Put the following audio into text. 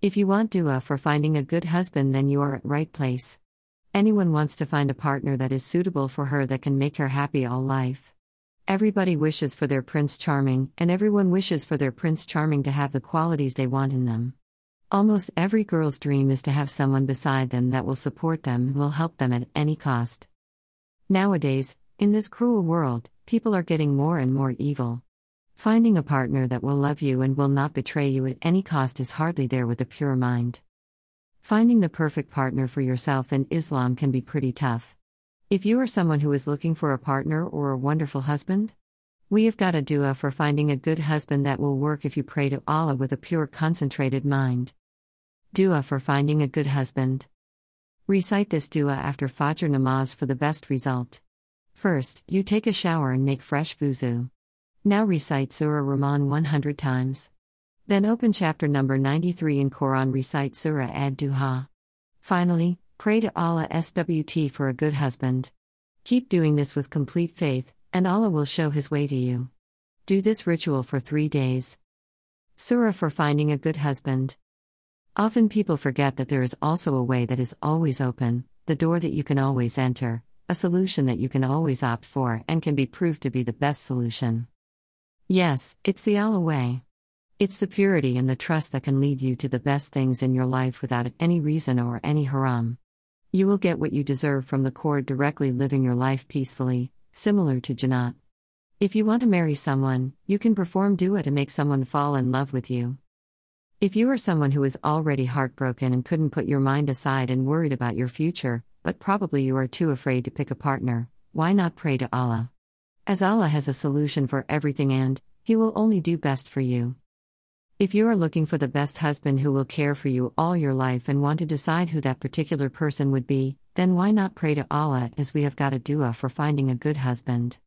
If you want dua uh, for finding a good husband, then you are at right place. Anyone wants to find a partner that is suitable for her that can make her happy all life. Everybody wishes for their Prince Charming, and everyone wishes for their Prince Charming to have the qualities they want in them. Almost every girl's dream is to have someone beside them that will support them and will help them at any cost. Nowadays, in this cruel world, people are getting more and more evil. Finding a partner that will love you and will not betray you at any cost is hardly there with a pure mind. Finding the perfect partner for yourself in Islam can be pretty tough. If you are someone who is looking for a partner or a wonderful husband, we have got a dua for finding a good husband that will work if you pray to Allah with a pure, concentrated mind. Dua for finding a good husband. Recite this dua after Fajr namaz for the best result. First, you take a shower and make fresh wuzu. Now recite Surah Rahman 100 times. Then open chapter number 93 in Quran recite Surah Ad Duha. Finally, pray to Allah SWT for a good husband. Keep doing this with complete faith, and Allah will show His way to you. Do this ritual for three days. Surah for finding a good husband. Often people forget that there is also a way that is always open, the door that you can always enter, a solution that you can always opt for and can be proved to be the best solution. Yes, it's the Allah way. It's the purity and the trust that can lead you to the best things in your life without any reason or any haram. You will get what you deserve from the cord directly living your life peacefully, similar to Jannat. If you want to marry someone, you can perform dua to make someone fall in love with you. If you are someone who is already heartbroken and couldn't put your mind aside and worried about your future, but probably you are too afraid to pick a partner, why not pray to Allah? As Allah has a solution for everything and He will only do best for you. If you are looking for the best husband who will care for you all your life and want to decide who that particular person would be, then why not pray to Allah as we have got a dua for finding a good husband?